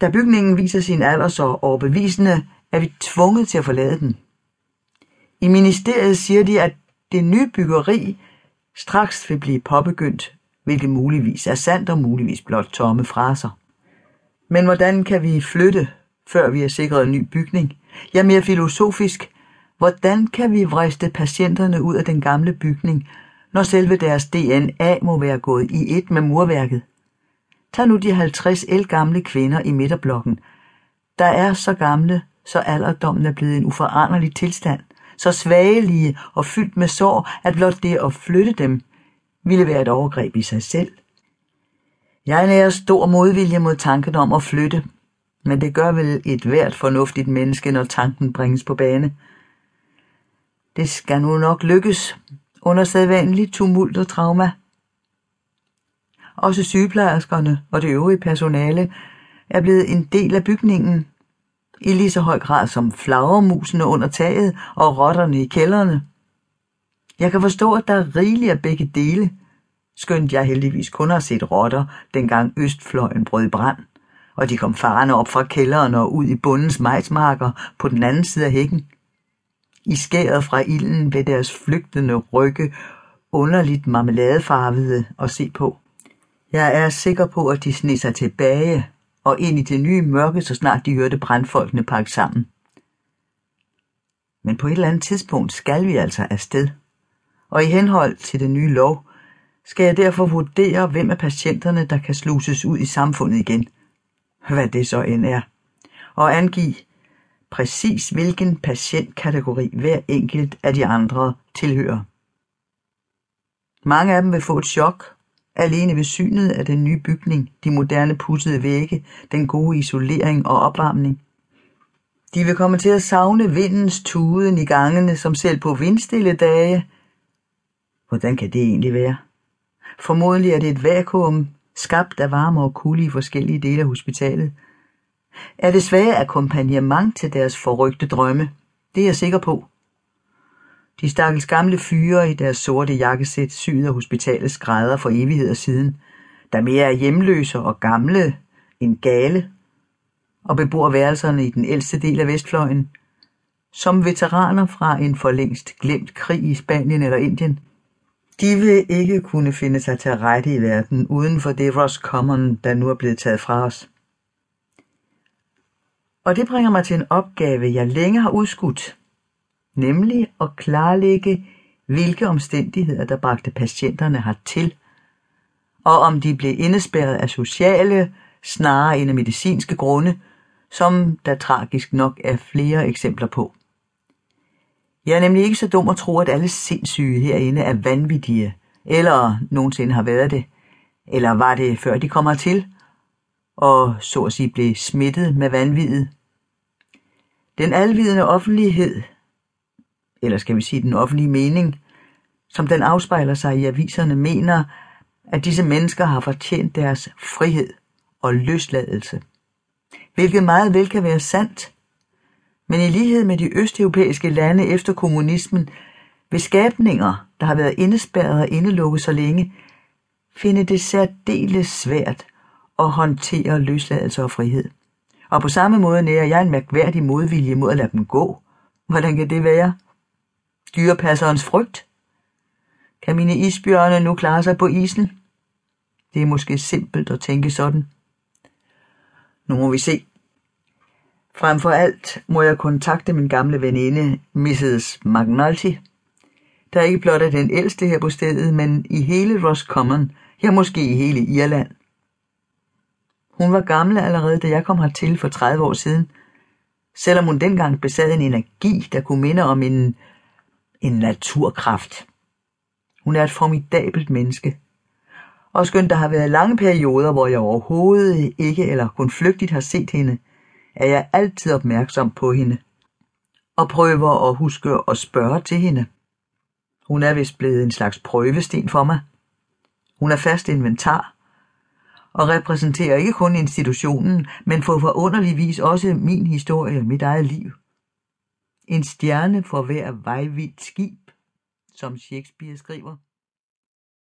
Da bygningen viser sin alder så overbevisende, er vi tvunget til at forlade den. I ministeriet siger de, at det nye byggeri straks vil blive påbegyndt, hvilket muligvis er sandt og muligvis blot tomme fraser. Men hvordan kan vi flytte, før vi har sikret en ny bygning? Ja, mere filosofisk, hvordan kan vi vriste patienterne ud af den gamle bygning, når selve deres DNA må være gået i et med murværket? Tag nu de 50 gamle kvinder i midterblokken, der er så gamle, så alderdommen er blevet en uforanderlig tilstand, så svagelige og fyldt med sår, at blot det at flytte dem ville være et overgreb i sig selv. Jeg nærer stor modvilje mod tanken om at flytte, men det gør vel et hvert fornuftigt menneske, når tanken bringes på bane. Det skal nu nok lykkes under sædvanlig tumult og trauma. Også sygeplejerskerne og det øvrige personale er blevet en del af bygningen, i lige så høj grad som flagermusene under taget og rotterne i kælderne. Jeg kan forstå, at der er rigeligt af begge dele, skønt jeg heldigvis kun har set rotter, dengang Østfløjen brød brand, og de kom farne op fra kælderen og ud i bundens majsmarker på den anden side af hækken. I skæret fra ilden ved deres flygtende rygge underligt marmeladefarvede at se på. Jeg er sikker på, at de sned sig tilbage og ind i det nye mørke, så snart de hørte brandfolkene pakke sammen. Men på et eller andet tidspunkt skal vi altså afsted. Og i henhold til den nye lov, skal jeg derfor vurdere, hvem af patienterne, der kan sluses ud i samfundet igen. Hvad det så end er. Og angive præcis hvilken patientkategori hver enkelt af de andre tilhører. Mange af dem vil få et chok, alene ved synet af den nye bygning, de moderne pudsede vægge, den gode isolering og opvarmning. De vil komme til at savne vindens tuden i gangene, som selv på vindstille dage. Hvordan kan det egentlig være? Formodentlig er det et vakuum, skabt af varme og kulde i forskellige dele af hospitalet. Er det svage akkompagnement til deres forrygte drømme? Det er jeg sikker på. De stakkels gamle fyre i deres sorte jakkesæt syet af hospitalets skrædder for evigheder siden, der mere er hjemløse og gamle end gale, og bebor værelserne i den ældste del af Vestfløjen, som veteraner fra en for længst glemt krig i Spanien eller Indien. De vil ikke kunne finde sig til rette i verden uden for det Ross Common, der nu er blevet taget fra os. Og det bringer mig til en opgave, jeg længe har udskudt, nemlig at klarlægge, hvilke omstændigheder, der bragte patienterne hertil, og om de blev indespærret af sociale, snarere end af medicinske grunde, som der tragisk nok er flere eksempler på. Jeg er nemlig ikke så dum at tro, at alle sindssyge herinde er vanvittige, eller nogensinde har været det, eller var det før de kommer til, og så at sige blev smittet med vanvidet. Den alvidende offentlighed eller skal vi sige den offentlige mening, som den afspejler sig i aviserne, mener, at disse mennesker har fortjent deres frihed og løsladelse. Hvilket meget vel kan være sandt, men i lighed med de østeuropæiske lande efter kommunismen, vil skabninger, der har været indespærret og indelukket så længe, finde det særdeles svært at håndtere løsladelse og frihed. Og på samme måde nærer jeg en mærkværdig modvilje mod at lade dem gå. Hvordan kan det være? Dyrepasserens frygt? Kan mine isbjørne nu klare sig på isen? Det er måske simpelt at tænke sådan. Nu må vi se. Frem for alt må jeg kontakte min gamle veninde, Mrs. McNulty, der ikke blot er den ældste her på stedet, men i hele Roscommon, ja måske i hele Irland. Hun var gammel allerede, da jeg kom hertil for 30 år siden, selvom hun dengang besad en energi, der kunne minde om en en naturkraft. Hun er et formidabelt menneske. Og skønt der har været lange perioder, hvor jeg overhovedet ikke eller kun flygtigt har set hende, er jeg altid opmærksom på hende og prøver at huske at spørge til hende. Hun er vist blevet en slags prøvesten for mig. Hun er fast inventar og repræsenterer ikke kun institutionen, men på forunderlig vis også min historie, mit eget liv. En stjerne for hver vejvidt skib, som Shakespeare skriver.